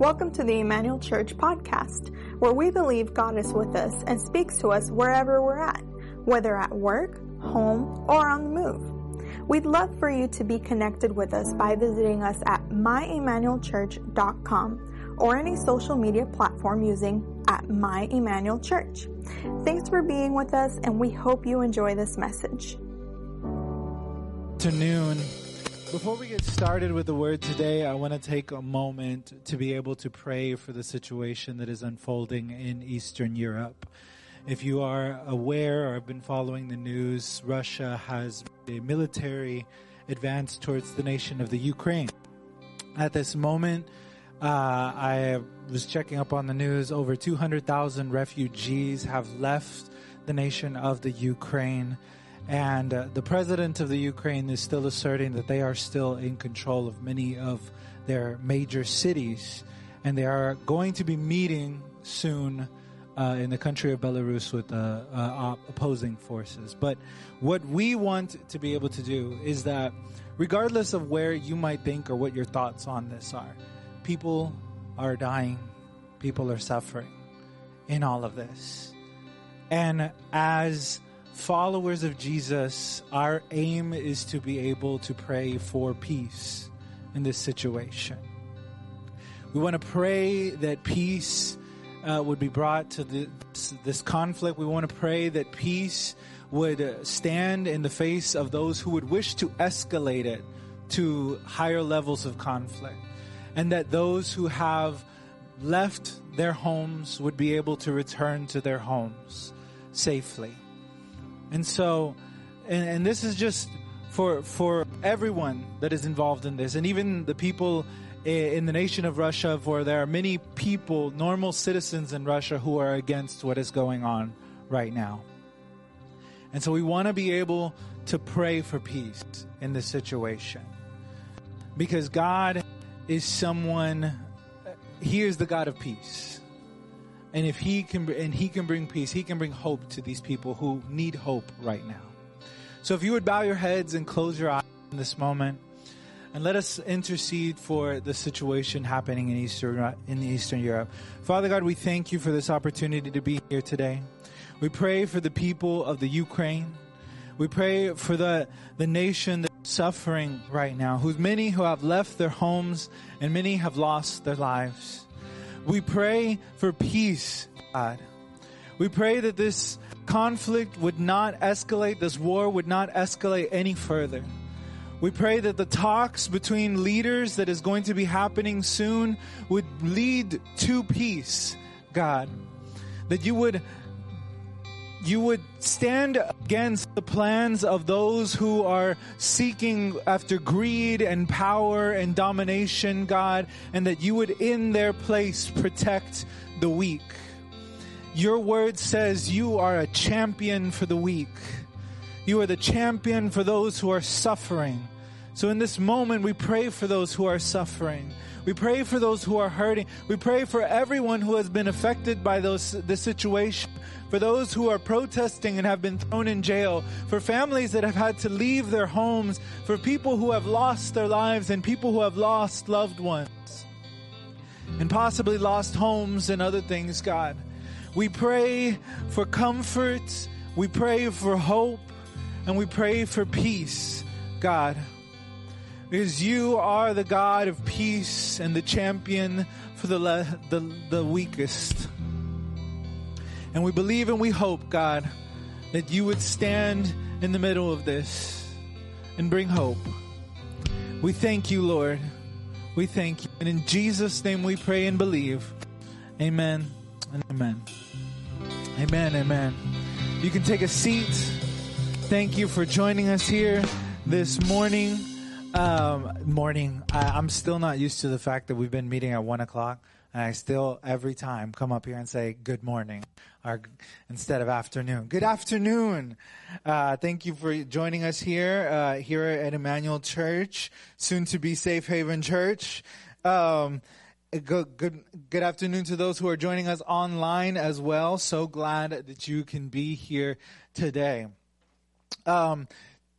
Welcome to the Emmanuel Church podcast, where we believe God is with us and speaks to us wherever we're at, whether at work, home, or on the move. We'd love for you to be connected with us by visiting us at myemmanuelchurch.com or any social media platform using at My Emmanuel Church. Thanks for being with us, and we hope you enjoy this message. Afternoon. Before we get started with the word today, I want to take a moment to be able to pray for the situation that is unfolding in Eastern Europe. If you are aware or have been following the news, Russia has a military advance towards the nation of the Ukraine. At this moment, uh, I was checking up on the news. Over 200,000 refugees have left the nation of the Ukraine. And uh, the president of the Ukraine is still asserting that they are still in control of many of their major cities. And they are going to be meeting soon uh, in the country of Belarus with uh, uh opposing forces. But what we want to be able to do is that, regardless of where you might think or what your thoughts on this are, people are dying, people are suffering in all of this. And as followers of Jesus, our aim is to be able to pray for peace in this situation. We want to pray that peace uh, would be brought to this conflict. We want to pray that peace would uh, stand in the face of those who would wish to escalate it to higher levels of conflict. And that those who have left their homes would be able to return to their homes safely. And so, and, and this is just for, for everyone that is involved in this, and even the people in the nation of Russia, for there are many people, normal citizens in Russia, who are against what is going on right now. And so we want to be able to pray for peace in this situation. Because God is someone, He is the God of peace. And if he can, and he can bring peace, he can bring hope to these people who need hope right now. So if you would bow your heads and close your eyes in this moment, and let us intercede for the situation happening in Eastern, in Eastern Europe. Father God, we thank you for this opportunity to be here today. We pray for the people of the Ukraine. We pray for the, the nation that's suffering right now, whose many who have left their homes and many have lost their lives. We pray for peace, God. We pray that this conflict would not escalate, this war would not escalate any further. We pray that the talks between leaders that is going to be happening soon would lead to peace, God. That you would you would stand against the plans of those who are seeking after greed and power and domination, God, and that you would in their place protect the weak. Your word says you are a champion for the weak. You are the champion for those who are suffering. So in this moment, we pray for those who are suffering. We pray for those who are hurting. We pray for everyone who has been affected by those, this situation for those who are protesting and have been thrown in jail, for families that have had to leave their homes, for people who have lost their lives and people who have lost loved ones, and possibly lost homes and other things, God. We pray for comfort, we pray for hope, and we pray for peace, God. Because you are the God of peace and the champion for the, the, the weakest. And we believe and we hope, God, that you would stand in the middle of this and bring hope. We thank you, Lord. We thank you. And in Jesus' name we pray and believe. Amen and amen. Amen, amen. You can take a seat. Thank you for joining us here this morning. Um, morning. I, I'm still not used to the fact that we've been meeting at one o'clock. And I still, every time, come up here and say good morning or instead of afternoon. Good afternoon. Uh, thank you for joining us here, uh, here at Emmanuel Church, soon to be Safe Haven Church. Um, good, good, good afternoon to those who are joining us online as well. So glad that you can be here today. Um,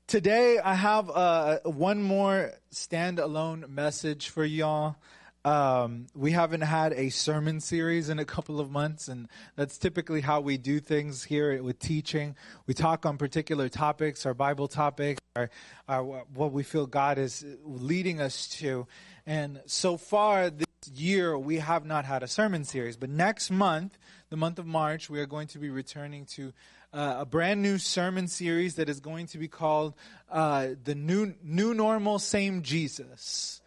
today I have uh, one more standalone message for y'all. Um, we haven't had a sermon series in a couple of months, and that's typically how we do things here with teaching. We talk on particular topics, our Bible topics, our, our, what we feel God is leading us to. And so far this year, we have not had a sermon series. But next month, the month of March, we are going to be returning to uh, a brand new sermon series that is going to be called uh, the new new normal same jesus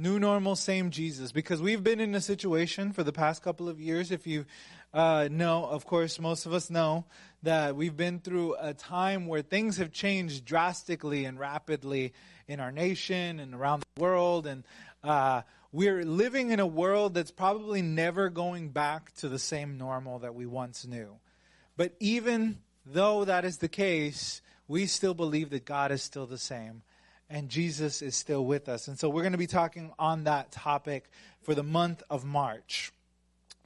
new normal, same Jesus. Because we've been in a situation for the past couple of years, if you uh, know, of course, most of us know that we've been through a time where things have changed drastically and rapidly in our nation and around the world. And uh, we're living in a world that's probably never going back to the same normal that we once knew. But even though that is the case, we still believe that God is still the same and Jesus is still with us. And so we're going to be talking on that topic for the month of March.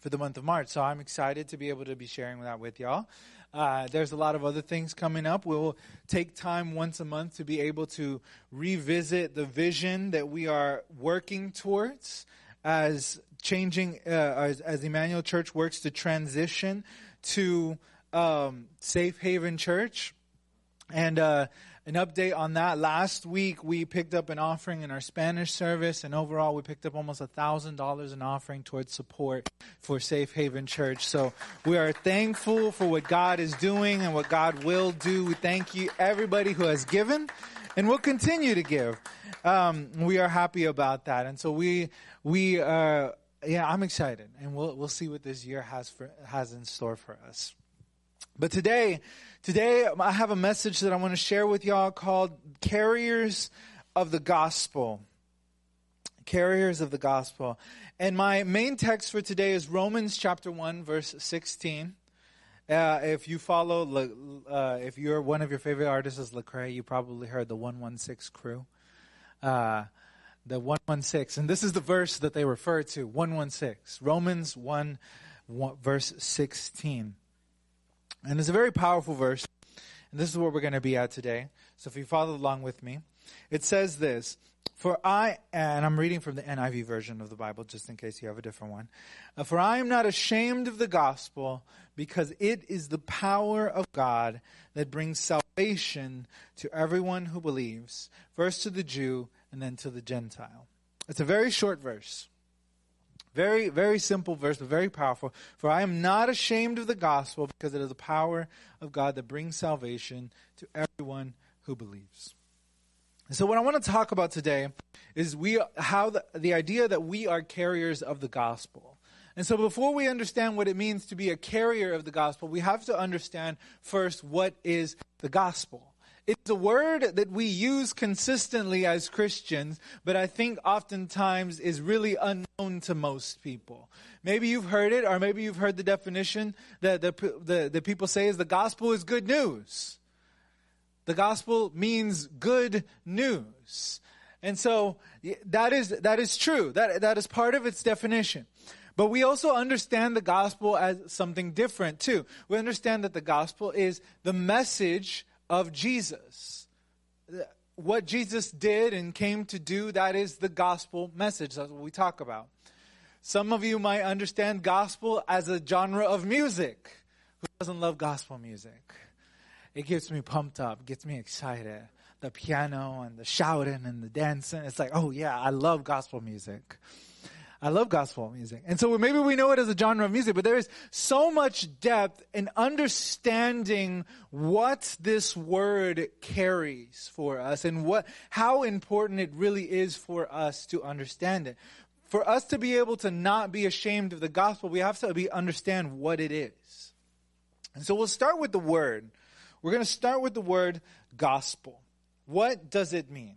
For the month of March. So I'm excited to be able to be sharing that with y'all. Uh, there's a lot of other things coming up. We'll take time once a month to be able to revisit the vision that we are working towards as changing, uh, as, as Emmanuel Church works to transition to um, Safe Haven Church. And uh, an update on that. Last week we picked up an offering in our Spanish service, and overall we picked up almost a thousand dollars in offering towards support for Safe Haven Church. So we are thankful for what God is doing and what God will do. We thank you everybody who has given and will continue to give. Um, we are happy about that, and so we we uh, yeah, I'm excited, and we'll we'll see what this year has for has in store for us. But today, today I have a message that I want to share with y'all called Carriers of the Gospel. Carriers of the Gospel. And my main text for today is Romans chapter 1 verse 16. Uh, if you follow, uh, if you're one of your favorite artists is Lecrae, you probably heard the 116 crew. Uh, the 116. And this is the verse that they refer to, 116. Romans 1, 1 verse 16. And it's a very powerful verse. And this is where we're going to be at today. So if you follow along with me, it says this For I, and I'm reading from the NIV version of the Bible, just in case you have a different one. Uh, For I am not ashamed of the gospel, because it is the power of God that brings salvation to everyone who believes, first to the Jew and then to the Gentile. It's a very short verse. Very, very simple verse, but very powerful. For I am not ashamed of the gospel because it is the power of God that brings salvation to everyone who believes. And so what I want to talk about today is we how the, the idea that we are carriers of the gospel. And so before we understand what it means to be a carrier of the gospel, we have to understand first what is the gospel. It's a word that we use consistently as Christians, but I think oftentimes is really unknown to most people. Maybe you've heard it, or maybe you've heard the definition that the, the, the people say is the gospel is good news. The gospel means good news. And so that is, that is true. That, that is part of its definition. But we also understand the gospel as something different too. We understand that the gospel is the message of Jesus. What Jesus did and came to do, that is the gospel message. That's what we talk about. Some of you might understand gospel as a genre of music. Who doesn't love gospel music? It gets me pumped up, gets me excited. The piano and the shouting and the dancing. It's like, oh yeah, I love gospel music. I love gospel music. And so maybe we know it as a genre of music, but there is so much depth in understanding what this word carries for us and what, how important it really is for us to understand it. For us to be able to not be ashamed of the gospel, we have to be, understand what it is. And so we'll start with the word. We're going to start with the word gospel. What does it mean?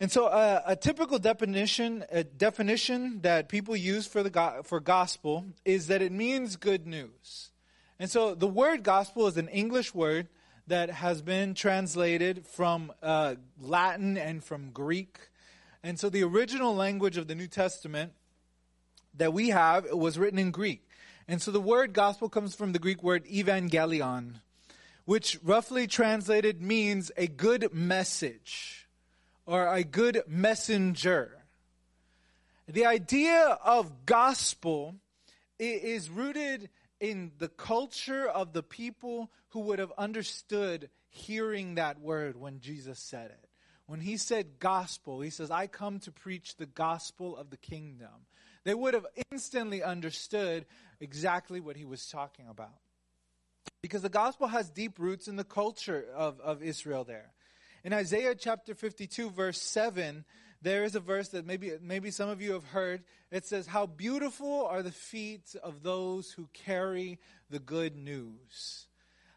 And so, uh, a typical definition, a definition that people use for the go- for gospel is that it means good news. And so, the word gospel is an English word that has been translated from uh, Latin and from Greek. And so, the original language of the New Testament that we have was written in Greek. And so, the word gospel comes from the Greek word evangelion, which roughly translated means a good message or a good messenger. The idea of gospel is rooted in the culture of the people who would have understood hearing that word when Jesus said it. When he said gospel, he says, I come to preach the gospel of the kingdom. They would have instantly understood exactly what he was talking about. Because the gospel has deep roots in the culture of, of Israel there. In Isaiah chapter 52, verse 7, there is a verse that maybe, maybe some of you have heard. It says, How beautiful are the feet of those who carry the good news.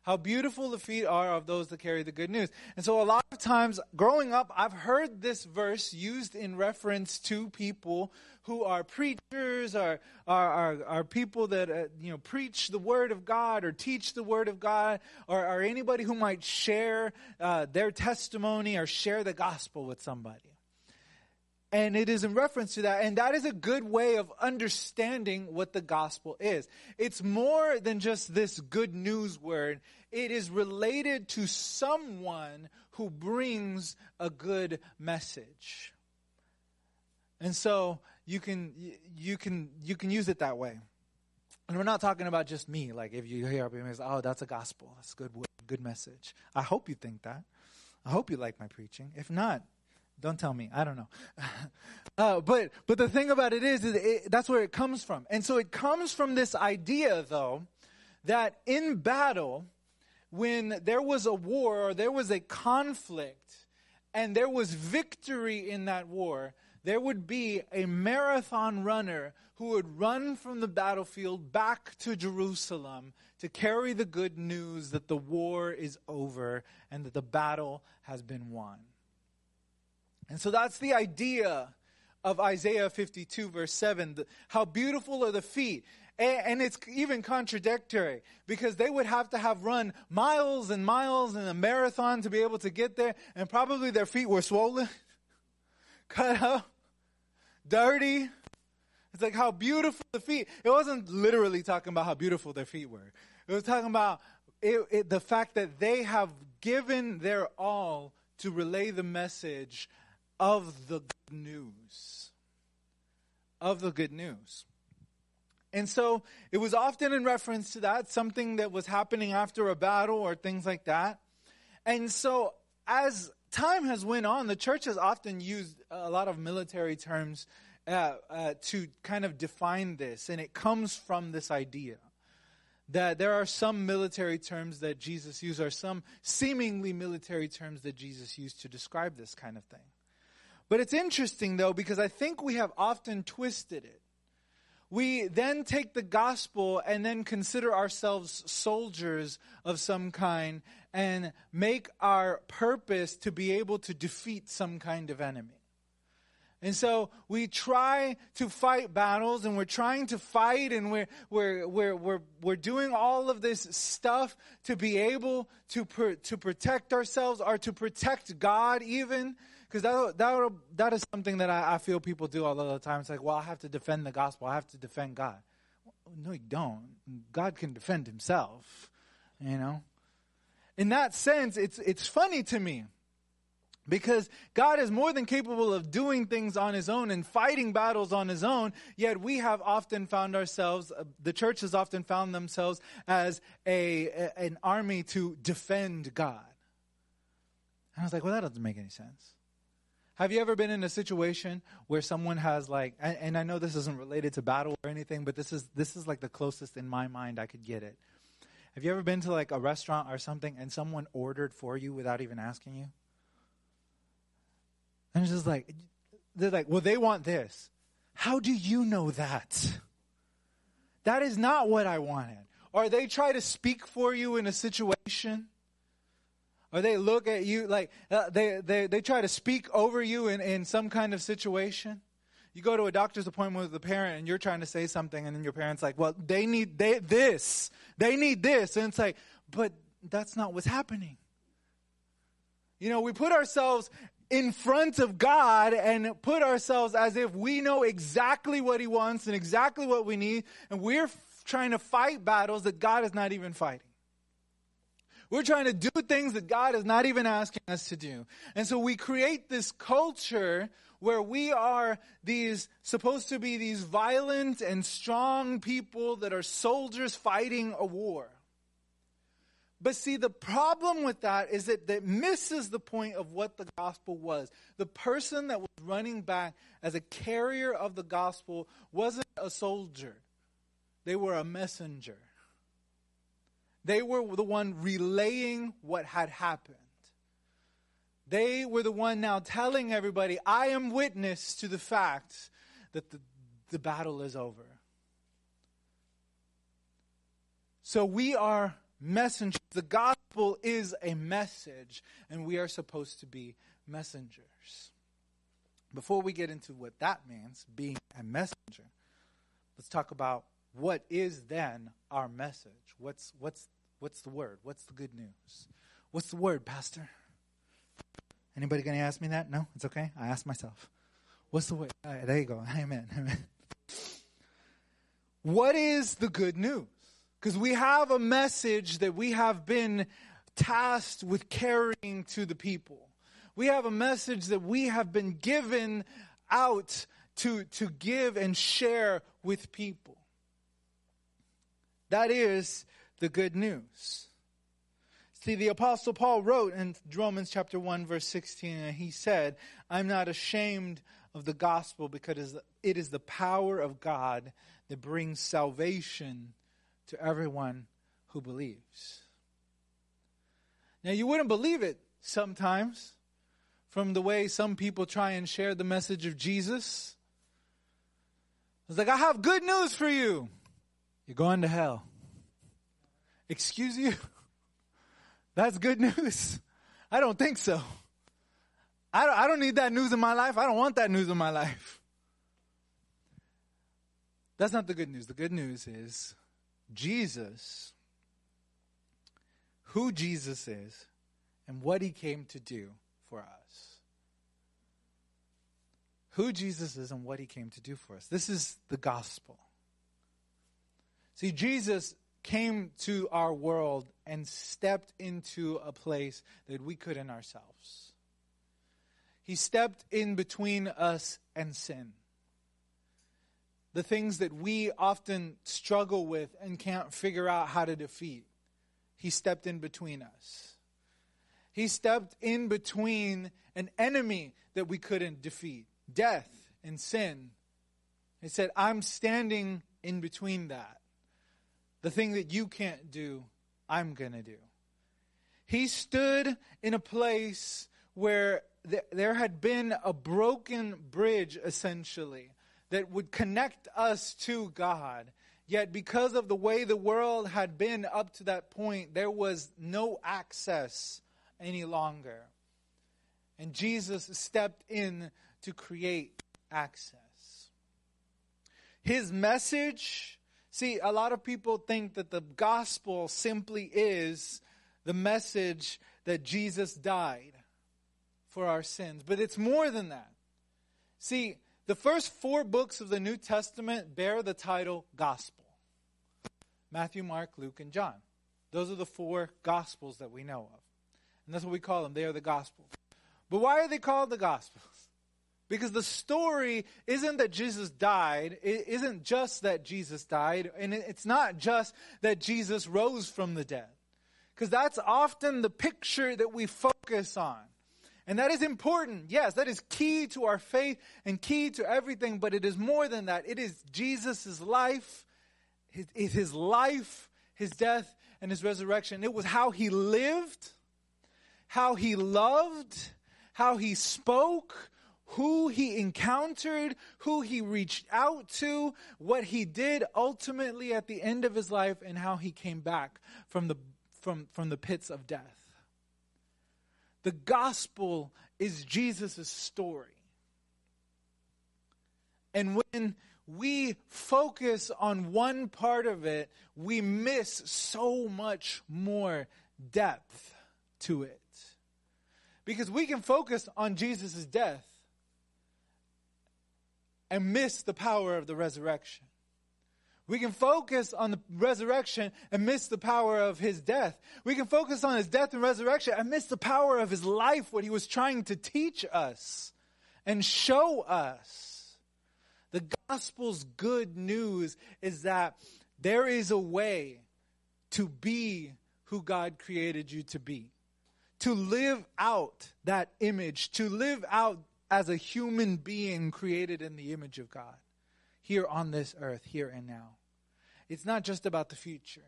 How beautiful the feet are of those that carry the good news. And so, a lot of times growing up, I've heard this verse used in reference to people who are preachers, are, are, are, are people that uh, you know, preach the Word of God or teach the Word of God, or, or anybody who might share uh, their testimony or share the gospel with somebody. And it is in reference to that. And that is a good way of understanding what the gospel is. It's more than just this good news word. It is related to someone who brings a good message. And so you can, you can, you can use it that way. And we're not talking about just me. Like if you hear say, oh, that's a gospel. That's good, good message. I hope you think that. I hope you like my preaching. If not, don't tell me. I don't know. uh, but but the thing about it is, is it, that's where it comes from. And so it comes from this idea, though, that in battle, when there was a war or there was a conflict, and there was victory in that war, there would be a marathon runner who would run from the battlefield back to Jerusalem to carry the good news that the war is over and that the battle has been won. And so that's the idea of Isaiah 52, verse 7. How beautiful are the feet. And it's even contradictory because they would have to have run miles and miles in a marathon to be able to get there, and probably their feet were swollen, cut up, dirty. It's like how beautiful the feet. It wasn't literally talking about how beautiful their feet were. It was talking about it, it, the fact that they have given their all to relay the message of the good news. Of the good news. And so it was often in reference to that, something that was happening after a battle or things like that. And so as time has went on, the church has often used a lot of military terms uh, uh, to kind of define this, and it comes from this idea that there are some military terms that Jesus used, or some seemingly military terms that Jesus used to describe this kind of thing. But it's interesting though, because I think we have often twisted it. We then take the gospel and then consider ourselves soldiers of some kind and make our purpose to be able to defeat some kind of enemy. And so we try to fight battles and we're trying to fight and we're, we're, we're, we're, we're doing all of this stuff to be able to, per, to protect ourselves or to protect God even. Because that, that, that is something that I, I, feel people do all the time. It's like, well, I have to defend the gospel. I have to defend God. No, you don't. God can defend himself, you know? In that sense, it's, it's funny to me because God is more than capable of doing things on his own and fighting battles on his own, yet we have often found ourselves, uh, the church has often found themselves as a, a, an army to defend God. And I was like, well, that doesn't make any sense. Have you ever been in a situation where someone has like, and, and, I know this isn't related to battle or anything, but this is this is like the closest in my mind I could get it. Have you ever been to like a restaurant or something and someone ordered for you without even asking you? And it's just like, they're like, well, they want this. How do you know that? That is not what I wanted. Or they try to speak for you in a situation or they look at you like uh, they, they, they try to speak over you in, in some kind of situation. You go to a doctor's appointment with a parent and you're trying to say something, and then your parent's like, Well, they need they, this, they need this. And it's like, But that's not what's happening. You know, we put ourselves in front of God and put ourselves as if we know exactly what He wants and exactly what we need, and we're f- trying to fight battles that God is not even fighting. We're trying to do things that God is not even asking us to do. And so we create this culture where we are these supposed to be these violent and strong people that are soldiers fighting a war. But see, the problem with that is that that misses the point of what the gospel was. The person that was running back as a carrier of the gospel wasn't a soldier, they were a messenger. They were the one relaying what had happened. They were the one now telling everybody, I am witness to the fact that the, the battle is over. So we are messengers. The gospel is a message, and we are supposed to be messengers. Before we get into what that means, being a messenger, let's talk about what is then our message. What's what's what's the word? What's the good news? What's the word, Pastor? Anybody going to ask me that? No, it's okay. I ask myself. What's the word? There you go. Amen. Amen. What is the good news? Because we have a message that we have been tasked with carrying to the people. We have a message that we have been given out to, to give and share with people. That is the good news. See, the Apostle Paul wrote in Romans chapter 1, verse 16, and he said, I'm not ashamed of the gospel because it is the power of God that brings salvation to everyone who believes. Now, you wouldn't believe it sometimes from the way some people try and share the message of Jesus. It's like, I have good news for you. You're going to hell. Excuse you? That's good news. I don't think so. I don't, I don't need that news in my life. I don't want that news in my life. That's not the good news. The good news is Jesus, who Jesus is, and what he came to do for us. Who Jesus is and what he came to do for us. This is the gospel. See, Jesus came to our world and stepped into a place that we couldn't ourselves. He stepped in between us and sin the things that we often struggle with and can't figure out how to defeat. He stepped in between us. He stepped in between an enemy that we couldn't defeat death and sin. He said, I'm standing in between that. The thing that you can't do, I'm going to do. He stood in a place where th- there had been a broken bridge, essentially that would connect us to God. Yet, because of the way the world had been up to that point, there was no access any longer. And Jesus stepped in to create access. His message, see, a lot of people think that the gospel simply is the message that Jesus died for our sins, but it's more than that. See, the first four books of the New Testament bear the title Gospel Matthew, Mark, Luke, and John. Those are the four Gospels that we know of. And that's what we call them. They are the Gospels. But why are they called the Gospels? Because the story isn't that Jesus died, it isn't just that Jesus died, and it's not just that Jesus rose from the dead. Because that's often the picture that we focus on. And that is important. Yes, that is key to our faith and key to everything, but it is more than that. It is Jesus' life, his, his life, his death, and his resurrection. It was how he lived, how he loved, how he spoke, who he encountered, who he reached out to, what he did ultimately at the end of his life, and how he came back from the, from, from the pits of death. The gospel is Jesus' story. And when we focus on one part of it, we miss so much more depth to it. Because we can focus on Jesus' death and miss the power of the resurrection. We can focus on the resurrection and miss the power of his death. We can focus on his death and resurrection and miss the power of his life, what he was trying to teach us and show us. The gospel's good news is that there is a way to be who God created you to be, to live out that image, to live out as a human being created in the image of God here on this earth, here and now. It's not just about the future,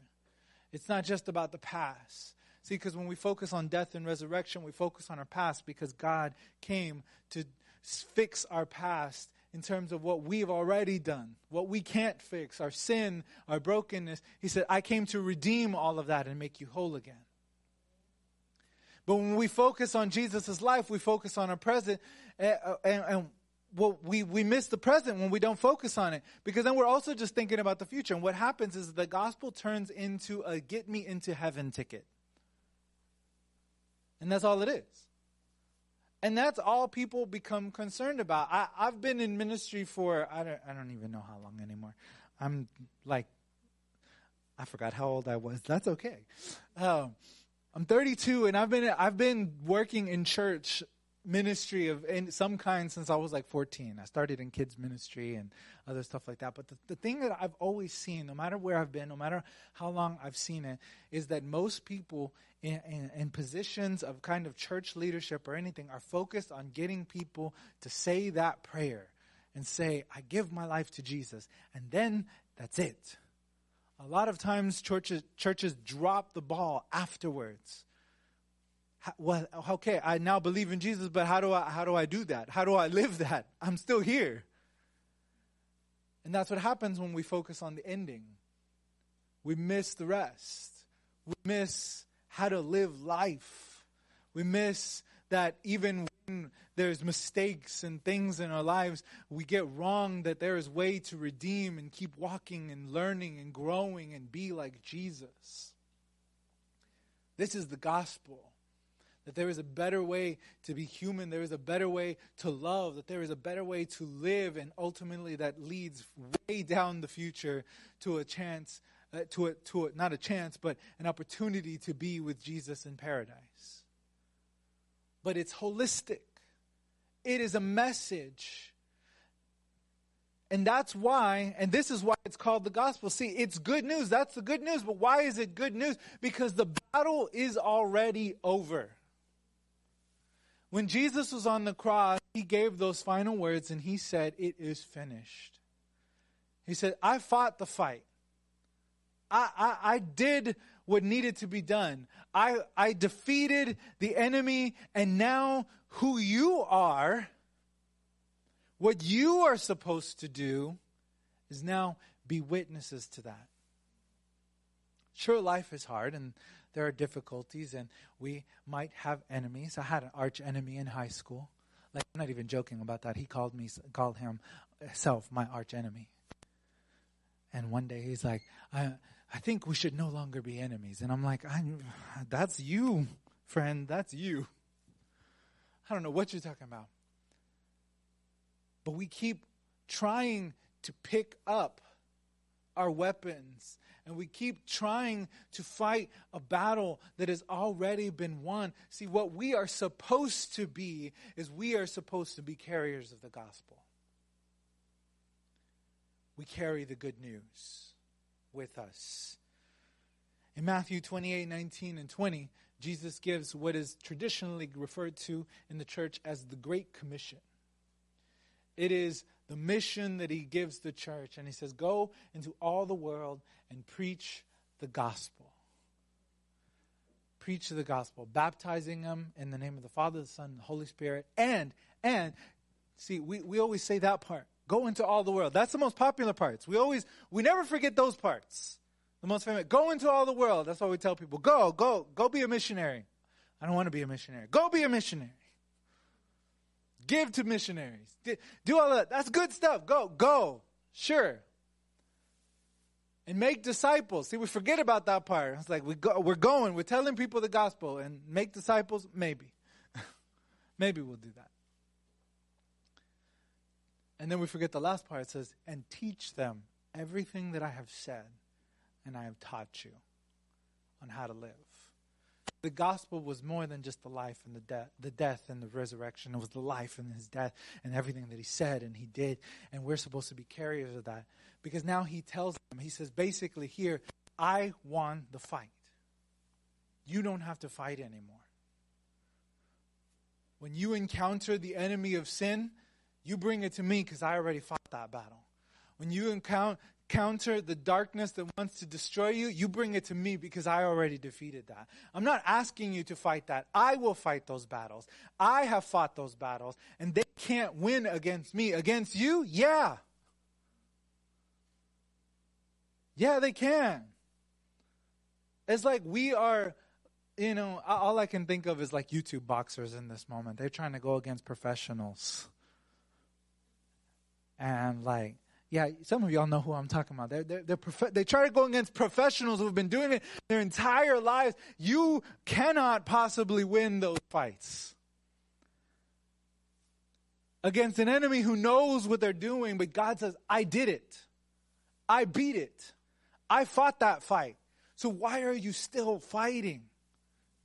it's not just about the past. See, because when we focus on death and resurrection, we focus on our past because God came to fix our past in terms of what we've already done, what we can't fix, our sin, our brokenness. He said, I came to redeem all of that and make you whole again. But when we focus on Jesus' life, we focus on our present, and, and, and well, we, we miss the present when we don't focus on it because then we're also just thinking about the future. And what happens is the gospel turns into a get me into heaven ticket. And that's all it is. And that's all people become concerned about. I, I've been in ministry for, I don't, I don't even know how long anymore. I'm like, I forgot how old I was. That's okay. Um, I'm 32 and I've been, I've been working in church ministry of in some kind since I was like 14. I started in kids ministry and other stuff like that. But the, the thing that I've always seen, no matter where I've been, no matter how long I've seen it, is that most people in, in, in positions of kind of church leadership or anything are focused on getting people to say that prayer and say, I give my life to Jesus. And then that's it. A lot of times churches, churches drop the ball afterwards well, okay, I now believe in Jesus, but how do I how do I do that? How do I live that? I'm still here. And that's what happens when we focus on the ending. We miss the rest. We miss how to live life. We miss that even when there's mistakes and things in our lives, we get wrong that there is way to redeem and keep walking and learning and growing and be like Jesus. This is the gospel that there is a better way to be human, there is a better way to love, that there is a better way to live, and ultimately that leads way down the future to a chance, uh, to a, to a, not a chance, but an opportunity to be with Jesus in paradise. But it's holistic. It is a message. And that's why, and this is why it's called the gospel. See, it's good news. That's the good news. But why is it good news? Because the battle is already over. When Jesus was on the cross, he gave those final words and he said, It is finished. He said, I fought the fight. I, I, I did what needed to be done. I, I defeated the enemy, and now who you are, what you are supposed to do, is now be witnesses to that. Sure, life is hard, and there are difficulties and we might have enemies. I had an arch enemy in high school. Like I'm not even joking about that. He called me called himself my arch enemy. And one day he's like, I I think we should no longer be enemies. And I'm like, I that's you, friend. That's you. I don't know what you're talking about. But we keep trying to pick up our weapons and we keep trying to fight a battle that has already been won. See, what we are supposed to be is we are supposed to be carriers of the gospel. We carry the good news with us. In Matthew 28 19 and 20, Jesus gives what is traditionally referred to in the church as the Great Commission. It is the mission that he gives the church. And he says, Go into all the world and preach the gospel. Preach the gospel, baptizing them in the name of the Father, the Son, and the Holy Spirit. And, and, see, we, we always say that part. Go into all the world. That's the most popular parts. We always, we never forget those parts. The most famous. Go into all the world. That's why we tell people, go, go, go be a missionary. I don't want to be a missionary. Go be a missionary. Give to missionaries. Do all that. That's good stuff. Go, go. Sure. And make disciples. See, we forget about that part. It's like we go, we're going, we're telling people the gospel and make disciples, maybe. maybe we'll do that. And then we forget the last part. It says, and teach them everything that I have said and I have taught you on how to live. The gospel was more than just the life and the death, the death and the resurrection. It was the life and his death and everything that he said and he did. And we're supposed to be carriers of that. Because now he tells them, he says, basically, here, I won the fight. You don't have to fight anymore. When you encounter the enemy of sin, you bring it to me because I already fought that battle. When you encounter the darkness that wants to destroy you, you bring it to me because I already defeated that. I'm not asking you to fight that. I will fight those battles. I have fought those battles, and they can't win against me. Against you? Yeah. Yeah, they can. It's like we are, you know, all I can think of is like YouTube boxers in this moment. They're trying to go against professionals. And like, yeah, some of y'all know who I'm talking about. They're, they're, they're prof- they try to go against professionals who've been doing it their entire lives. You cannot possibly win those fights against an enemy who knows what they're doing, but God says, I did it. I beat it. I fought that fight. So why are you still fighting?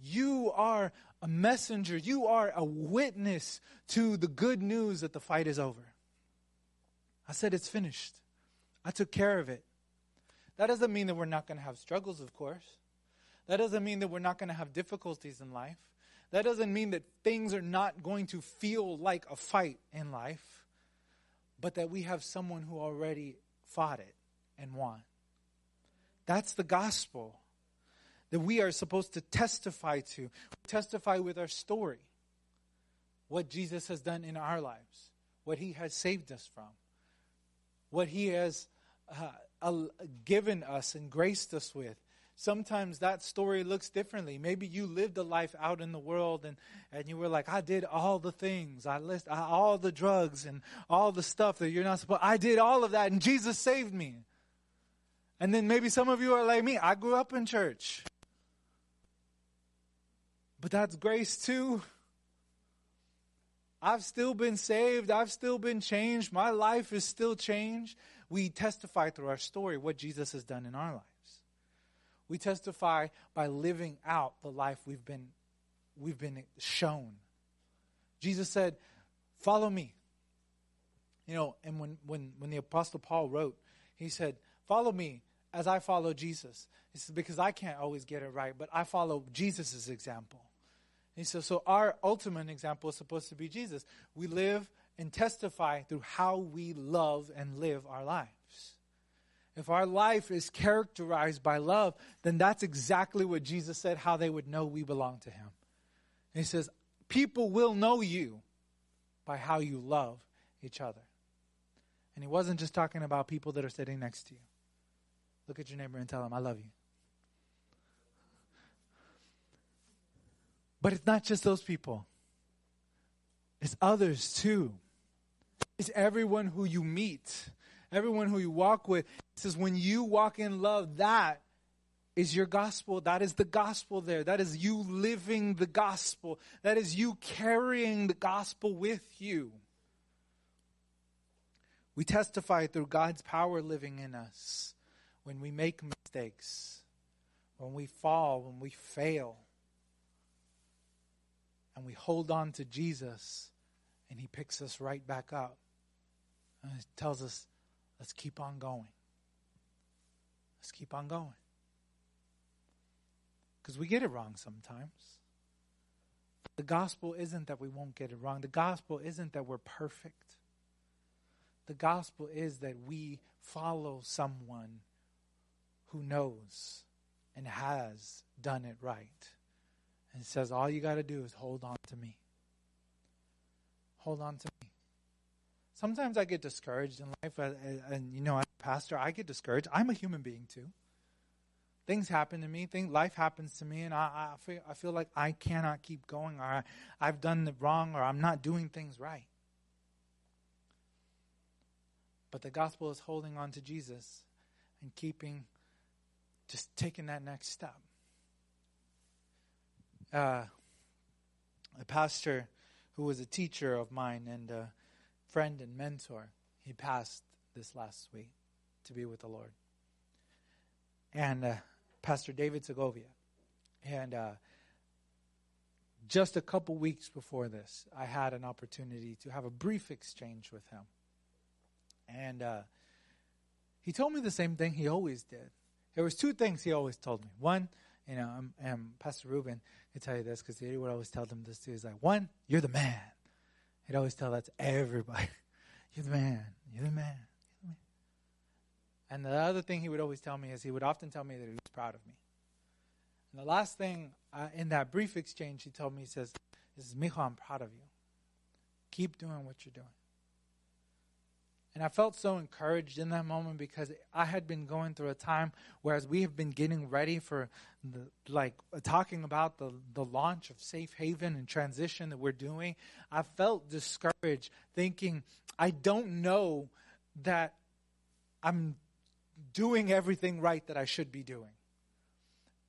You are a messenger. You are a witness to the good news that the fight is over. I said, it's finished. I took care of it. That doesn't mean that we're not going to have struggles, of course. That doesn't mean that we're not going to have difficulties in life. That doesn't mean that things are not going to feel like a fight in life, but that we have someone who already fought it and won. That's the gospel that we are supposed to testify to. Testify with our story. What Jesus has done in our lives, what he has saved us from, what he has uh, given us and graced us with. Sometimes that story looks differently. Maybe you lived a life out in the world and, and you were like, I did all the things. I list all the drugs and all the stuff that you're not supposed I did all of that and Jesus saved me. And then maybe some of you are like me. I grew up in church. But that's grace too. I've still been saved. I've still been changed. My life is still changed. We testify through our story what Jesus has done in our lives. We testify by living out the life we've been, we've been shown. Jesus said, Follow me. You know, and when, when, when the Apostle Paul wrote, he said, Follow me as I follow Jesus. He says, because I can't always get it right, but I follow Jesus' example. He says, so our ultimate example is supposed to be Jesus. We live and testify through how we love and live our lives. If our life is characterized by love, then that's exactly what Jesus said, how they would know we belong to Him. he says, people will know you by how you love each other. And he wasn't just talking about people that are sitting next to you. Look at your neighbor and tell him, I love you. But it's not just those people, it's others too. It's everyone who you meet, everyone who you walk with. It says, when you walk in love, that is your gospel. That is the gospel there. That is you living the gospel. That is you carrying the gospel with you. We testify through God's power living in us when we make mistakes, when we fall, when we fail, and we hold on to Jesus, and He picks us right back up. And He tells us, let's keep on going. Let's keep on going. Because we get it wrong sometimes. The gospel isn't that we won't get it wrong. The gospel isn't that we're perfect. The gospel is that we follow someone who knows and has done it right. And says, all you got to do is hold on to me. Hold on to me. Sometimes I get discouraged in life, and, you know, as a pastor, I get discouraged. I'm a human being too. Things happen to me. Things, life happens to me, and I, I, feel, I feel like I cannot keep going, or I, I've done wrong, or I'm not doing things right. But the gospel is holding on to Jesus and keeping just taking that next step. Uh, a pastor who was a teacher of mine and a friend and mentor, he passed this last week to be with the Lord. And uh, Pastor David Segovia. And uh, just a couple weeks before this, I had an opportunity to have a brief exchange with him. And uh, he told me the same thing he always did. There was two things he always told me. One, you know, um, and Pastor Ruben can tell you this because he would always tell them this too. He's like, one, you're the man. He'd always tell that to everybody. you're the man. You're the man. You're the man. And the other thing he would always tell me is he would often tell me that he was proud of me. And the last thing uh, in that brief exchange, he told me, he says, "This is Mijo, I'm proud of you. Keep doing what you're doing." And I felt so encouraged in that moment because I had been going through a time whereas we have been getting ready for the, like talking about the, the launch of Safe Haven and transition that we're doing. I felt discouraged thinking, I don't know that I'm doing everything right that I should be doing.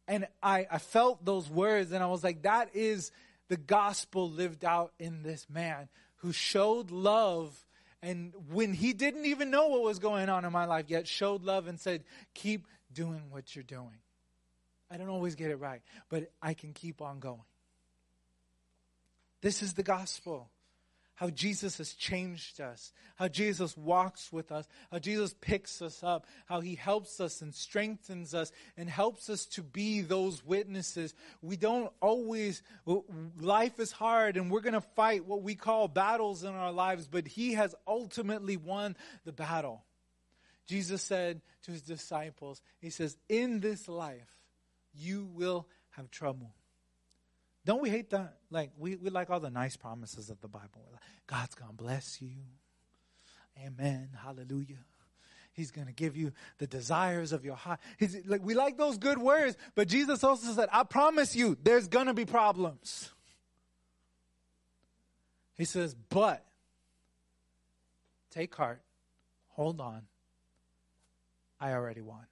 And I, I felt those words and I was like, that is the gospel lived out in this man who showed love and when he didn't even know what was going on in my life yet showed love and said keep doing what you're doing. I don't always get it right but i can keep on going. This is the gospel how Jesus has changed us, how Jesus walks with us, how Jesus picks us up, how he helps us and strengthens us and helps us to be those witnesses. We don't always, life is hard and we're going to fight what we call battles in our lives, but he has ultimately won the battle. Jesus said to his disciples, He says, In this life, you will have trouble. Don't we hate that? Like, we, we like all the nice promises of the Bible. Like, God's going to bless you. Amen. Hallelujah. He's going to give you the desires of your heart. He's, like, we like those good words, but Jesus also said, I promise you, there's going to be problems. He says, but take heart, hold on. I already won.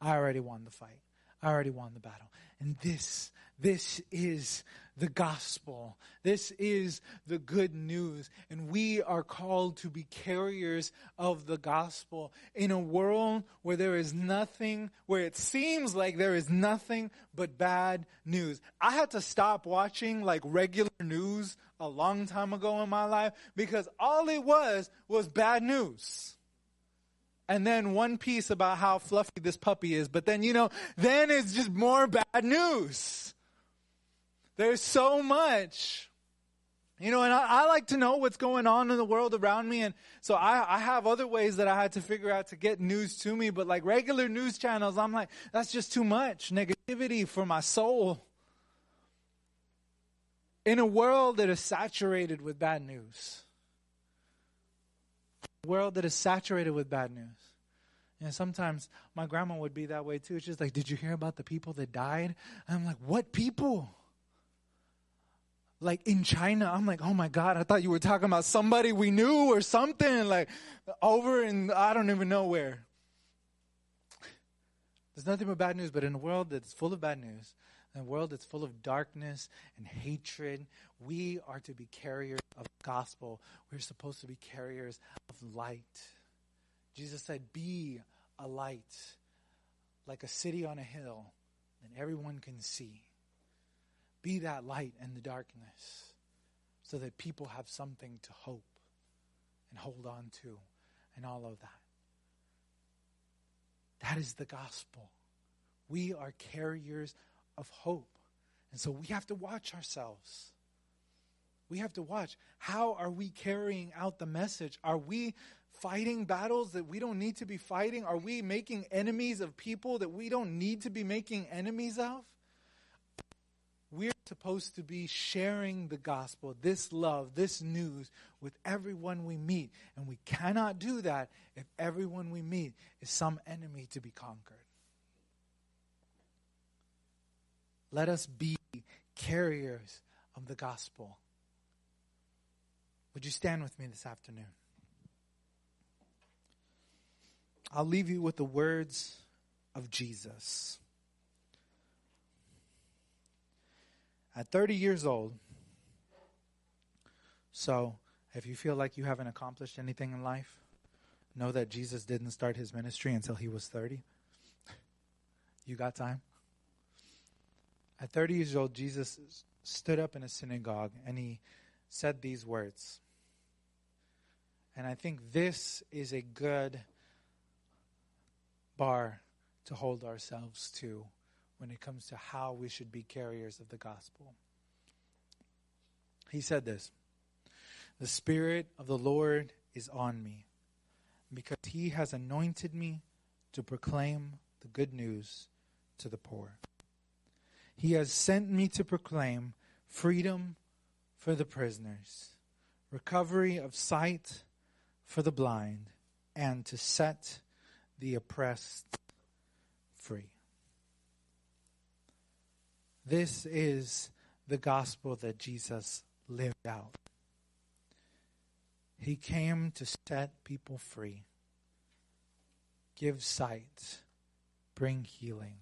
I already won the fight. I already won the battle. And this, this is the gospel. This is the good news. And we are called to be carriers of the gospel in a world where there is nothing, where it seems like there is nothing but bad news. I had to stop watching like regular news a long time ago in my life because all it was was bad news and then one piece about how fluffy this puppy is, but then, you know, then it's just more bad news. There's so much. You know, and I, I, like to know what's going on in the world around me. And so I, I have other ways that I had to figure out to get news to me. But like regular news channels, I'm like, that's just too much negativity for my soul. In a world that is saturated with bad news world that is saturated with bad news. And sometimes my grandma would be that way too. She's like, Did you hear about the people that died? And I'm like, What people? Like in China, I'm like, oh my God, I thought you were talking about somebody we knew or something, like over in I don't even know where. There's nothing but bad news, but in a world that's full of bad news, in a world that's full of darkness and hatred, we are to be carriers of gospel. We're supposed to be carriers of light. Jesus said, Be a light, like a city on a hill that everyone can see. Be that light in the darkness so that people have something to hope and hold on to and all of that. That is the gospel. We are carriers of hope. And so we have to watch ourselves. We have to watch. How are we carrying out the message? Are we fighting battles that we don't need to be fighting? Are we making enemies of people that we don't need to be making enemies of? We're supposed to be sharing the gospel, this love, this news with everyone we meet. And we cannot do that if everyone we meet is some enemy to be conquered. Let us be carriers of the gospel. Would you stand with me this afternoon? I'll leave you with the words of Jesus. At 30 years old, so if you feel like you haven't accomplished anything in life, know that Jesus didn't start his ministry until he was 30? You got time? At 30 years old, Jesus stood up in a synagogue and he said these words. And I think this is a good bar to hold ourselves to when it comes to how we should be carriers of the gospel. He said this The Spirit of the Lord is on me because he has anointed me to proclaim the good news to the poor. He has sent me to proclaim freedom for the prisoners, recovery of sight for the blind, and to set the oppressed free. This is the gospel that Jesus lived out. He came to set people free, give sight, bring healing,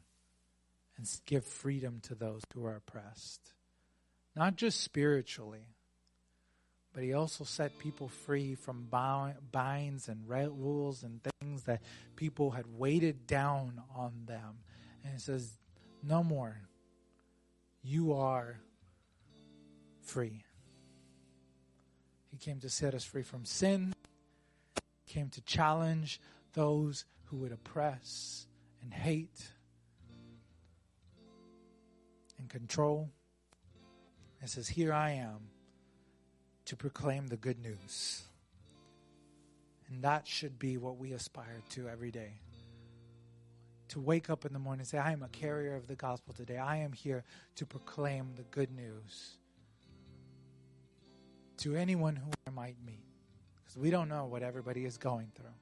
and give freedom to those who are oppressed. Not just spiritually, but he also set people free from binds and rules and things that people had weighted down on them. And he says, No more. You are free. He came to set us free from sin, he came to challenge those who would oppress and hate control. And says, Here I am to proclaim the good news. And that should be what we aspire to every day. To wake up in the morning and say, I am a carrier of the gospel today. I am here to proclaim the good news to anyone who I might meet. Because we don't know what everybody is going through,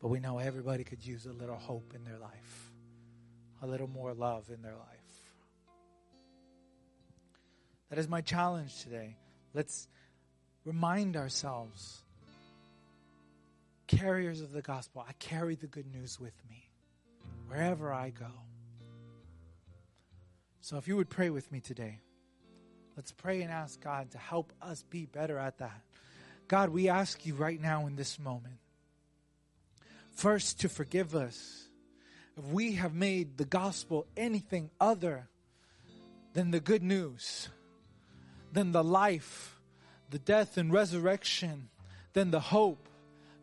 but we know everybody could use a little hope in their life, a little more love in their life. That is my challenge today. Let's remind ourselves carriers of the gospel. I carry the good news with me wherever I go. So if you would pray with me today, let's pray and ask God to help us be better at that. God, we ask you right now in this moment, first to forgive us if we have made the gospel anything other than the good news, than the life the death and resurrection, then the hope,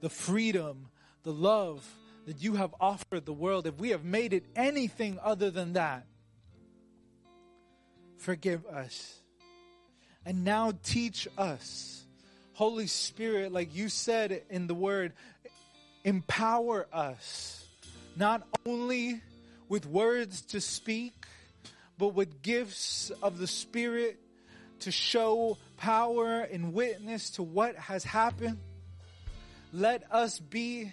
the freedom, the love that you have offered the world, if we have made it anything other than that, forgive us. And now teach us, Holy Spirit, like you said in the word, empower us, not only with words to speak, but with gifts of the Spirit to show power and witness to what has happened. Let us be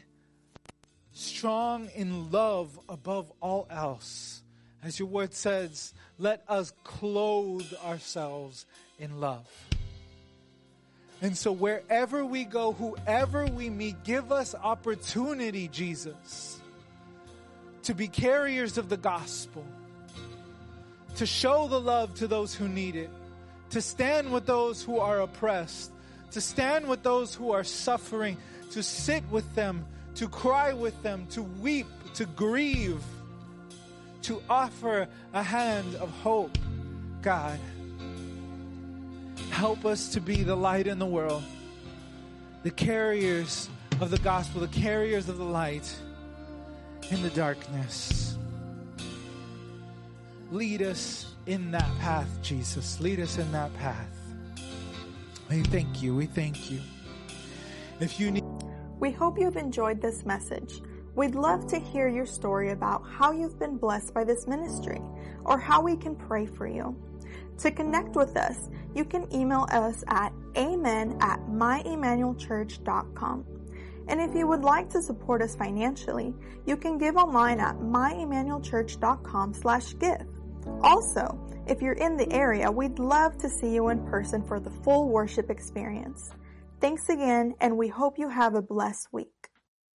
strong in love above all else. As your word says, let us clothe ourselves in love. And so, wherever we go, whoever we meet, give us opportunity, Jesus, to be carriers of the gospel, to show the love to those who need it to stand with those who are oppressed, to stand with those who are suffering, to sit with them, to cry with them, to weep, to grieve, to offer a hand of hope. God, help us to be the light in the world, the carriers of the gospel, the carriers of the light in the darkness. Lead us in that path, Jesus. Lead us in that path. We thank you. We thank you. If you need. We hope you've enjoyed this message. We'd love to hear your story about how you've been blessed by this ministry or how we can pray for you. To connect with us, you can email us at amen at myemmanuelchurch.com. And if you would like to support us financially, you can give online at myemmanuelchurch.com slash give. Also, if you're in the area, we'd love to see you in person for the full worship experience. Thanks again, and we hope you have a blessed week.